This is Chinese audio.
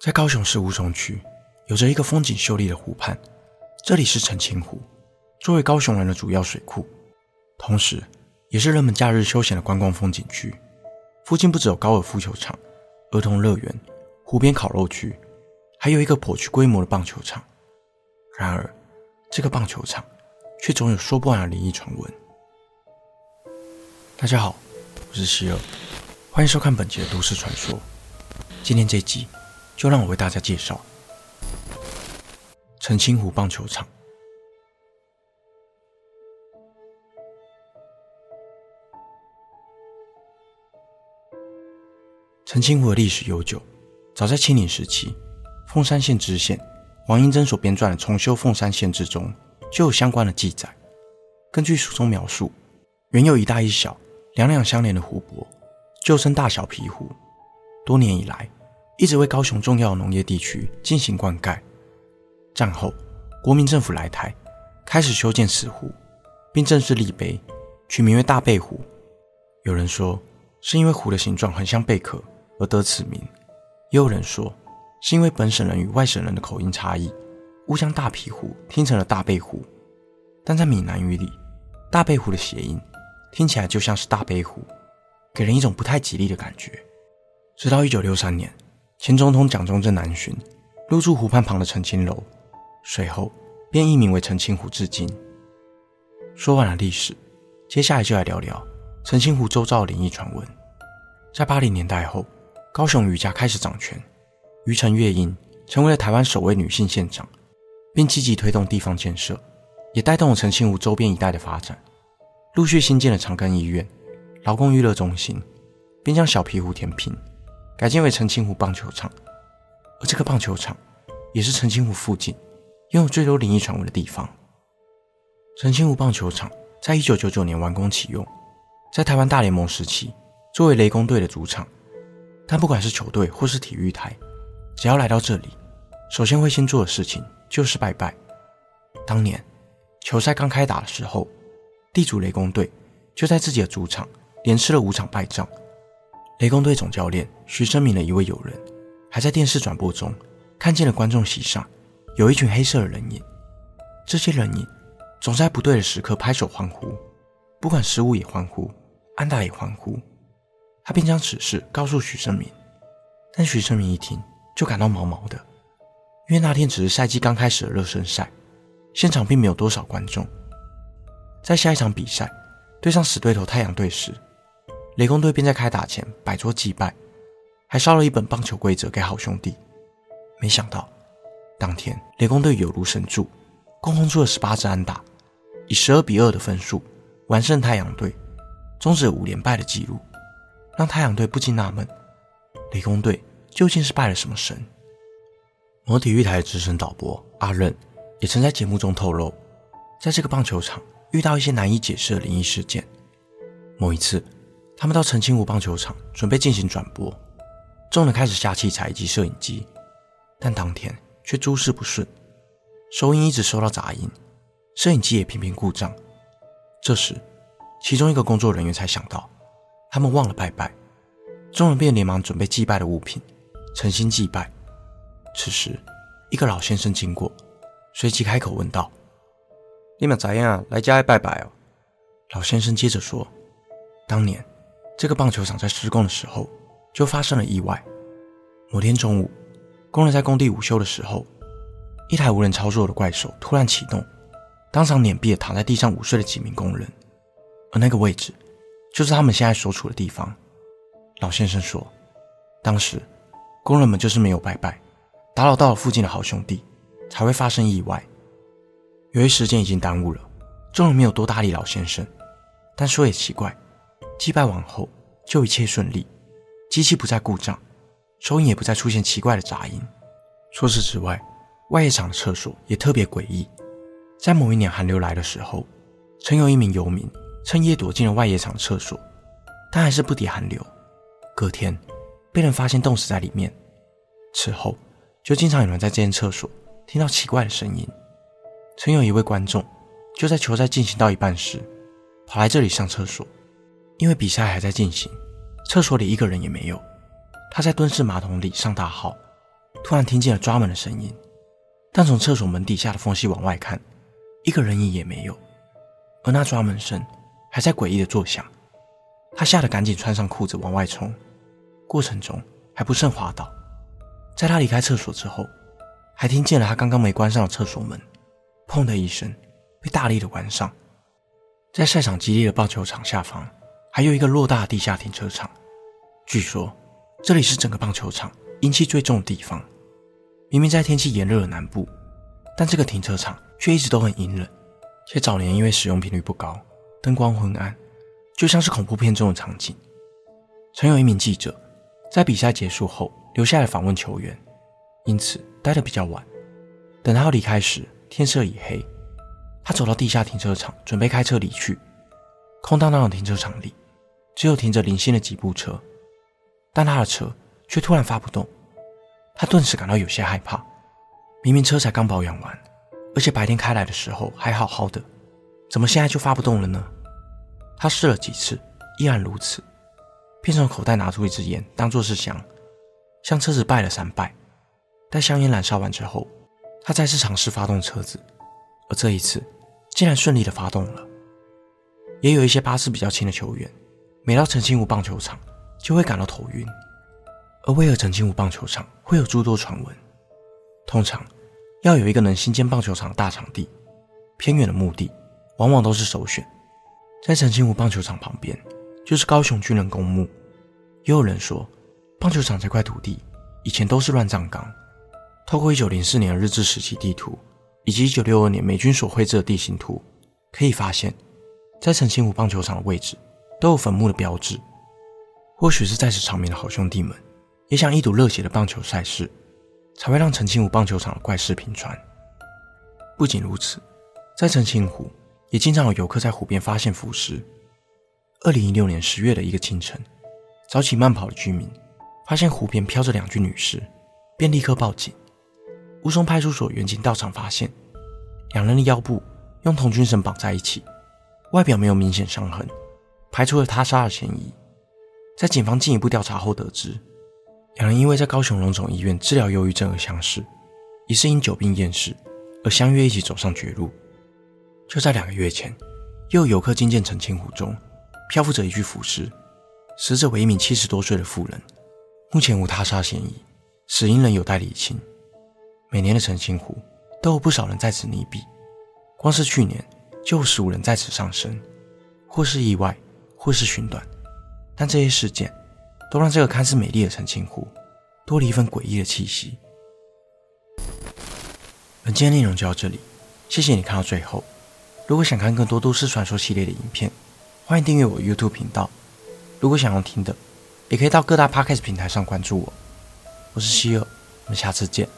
在高雄市吴松区，有着一个风景秀丽的湖畔，这里是澄清湖，作为高雄人的主要水库，同时也是人们假日休闲的观光风景区。附近不只有高尔夫球场、儿童乐园、湖边烤肉区，还有一个颇具规模的棒球场。然而，这个棒球场却总有说不完的灵异传闻。大家好，我是希尔，欢迎收看本集的都市传说。今天这集就让我为大家介绍澄清湖棒球场。澄清湖的历史悠久，早在清领时期，凤山县知县王英珍所编撰的《重修凤山县志》中就有相关的记载。根据书中描述，原有一大一小。两两相连的湖泊，旧称大小皮湖。多年以来，一直为高雄重要农业地区进行灌溉。战后，国民政府来台，开始修建此湖，并正式立碑，取名为大贝湖。有人说，是因为湖的形状很像贝壳而得此名；也有人说，是因为本省人与外省人的口音差异，误将大皮湖听成了大贝湖。但在闽南语里，大贝湖的谐音。听起来就像是大悲湖，给人一种不太吉利的感觉。直到一九六三年，前总统蒋中正南巡，入住湖畔旁的澄清楼，随后便易名为澄清湖至今。说完了历史，接下来就来聊聊澄清湖周遭的灵异传闻。在八零年代后，高雄余家开始掌权，余陈月英成为了台湾首位女性县长，并积极推动地方建设，也带动了澄清湖周边一带的发展。陆续新建了长庚医院、劳工娱乐中心，并将小皮湖填平，改建为澄清湖棒球场。而这个棒球场也是澄清湖附近拥有最多灵异传闻的地方。澄清湖棒球场在一九九九年完工启用，在台湾大联盟时期作为雷公队的主场。但不管是球队或是体育台，只要来到这里，首先会先做的事情就是拜拜。当年球赛刚开打的时候。地主雷公队就在自己的主场连吃了五场败仗。雷公队总教练徐生明的一位友人还在电视转播中看见了观众席上有一群黑色的人影，这些人影总在不对的时刻拍手欢呼，不管失误也欢呼，安达也欢呼。他便将此事告诉徐生明，但徐生明一听就感到毛毛的，因为那天只是赛季刚开始的热身赛，现场并没有多少观众。在下一场比赛对上死对头太阳队时，雷公队便在开打前摆桌祭拜，还烧了一本棒球规则给好兄弟。没想到，当天雷公队有如神助，共轰出了十八支安打，以十二比二的分数完胜太阳队，终止了五连败的记录，让太阳队不禁纳闷：雷公队究竟是拜了什么神？某体育台的资深导播阿任也曾在节目中透露，在这个棒球场。遇到一些难以解释的灵异事件。某一次，他们到澄清湖棒球场准备进行转播，众人开始下器材以及摄影机，但当天却诸事不顺，收音一直收到杂音，摄影机也频频故障。这时，其中一个工作人员才想到，他们忘了拜拜，众人便连忙准备祭拜的物品，诚心祭拜。此时，一个老先生经过，随即开口问道。你们咋样？来家里拜拜哦。老先生接着说：“当年这个棒球场在施工的时候就发生了意外。某天中午，工人在工地午休的时候，一台无人操作的怪兽突然启动，当场碾毙了躺在地上午睡的几名工人。而那个位置就是他们现在所处的地方。”老先生说：“当时工人们就是没有拜拜，打扰到了附近的好兄弟，才会发生意外。”由于时间已经耽误了，众人没有多搭理老先生。但说也奇怪，祭拜完后就一切顺利，机器不再故障，收音也不再出现奇怪的杂音。除此之外，外野场的厕所也特别诡异。在某一年寒流来的时候，曾有一名游民趁夜躲进了外野场的厕所，但还是不敌寒流，隔天被人发现冻死在里面。此后就经常有人在这间厕所听到奇怪的声音。曾有一位观众，就在球赛进行到一半时，跑来这里上厕所。因为比赛还在进行，厕所里一个人也没有。他在蹲式马桶里上大号，突然听见了抓门的声音，但从厕所门底下的缝隙往外看，一个人影也没有，而那抓门声还在诡异的作响。他吓得赶紧穿上裤子往外冲，过程中还不慎滑倒。在他离开厕所之后，还听见了他刚刚没关上的厕所门“砰”的一声被大力的关上。在赛场激烈的棒球场下方，还有一个偌大的地下停车场。据说这里是整个棒球场阴气最重的地方。明明在天气炎热的南部，但这个停车场却一直都很阴冷，且早年因为使用频率不高，灯光昏暗。就像是恐怖片中的场景。曾有一名记者在比赛结束后留下来访问球员，因此待得比较晚。等他要离开时，天色已黑。他走到地下停车场，准备开车离去。空荡荡的停车场里，只有停着零星的几部车，但他的车却突然发不动。他顿时感到有些害怕。明明车才刚保养完，而且白天开来的时候还好好的，怎么现在就发不动了呢？他试了几次，依然如此，便从口袋拿出一支烟，当作是香，向车子拜了三拜。待香烟燃烧完之后，他再次尝试发动车子，而这一次竟然顺利的发动了。也有一些巴士比较轻的球员，每到澄清湖棒球场就会感到头晕。而为何澄清湖棒球场会有诸多传闻？通常要有一个能兴建棒球场的大场地，偏远的墓地往往都是首选。在澄清湖棒球场旁边，就是高雄军人公墓。也有人说，棒球场这块土地以前都是乱葬岗。透过1904年的日治时期地图，以及1962年美军所绘制的地形图，可以发现，在澄清湖棒球场的位置都有坟墓的标志。或许是在此长眠的好兄弟们，也想一睹热血的棒球赛事，才会让澄清湖棒球场的怪事频传。不仅如此，在澄清湖。也经常有游客在湖边发现浮尸。二零一六年十月的一个清晨，早起慢跑的居民发现湖边飘着两具女尸，便立刻报警。乌松派出所员警到场发现，两人的腰部用童军绳绑在一起，外表没有明显伤痕，排除了他杀的嫌疑。在警方进一步调查后得知，两人因为在高雄荣总医院治疗忧郁症而相识，疑似因久病厌世而相约一起走上绝路。就在两个月前，又有游客惊见澄清湖中漂浮着一具浮尸，死者为一名七十多岁的妇人，目前无他杀嫌疑，死因仍有待理清。每年的澄清湖都有不少人在此溺毙，光是去年就有十五人在此丧生，或是意外，或是寻短，但这些事件都让这个看似美丽的澄清湖多了一份诡异的气息。本期的内容就到这里，谢谢你看到最后。如果想看更多都市传说系列的影片，欢迎订阅我 YouTube 频道。如果想要听的，也可以到各大 Podcast 平台上关注我。我是希尔，我们下次见。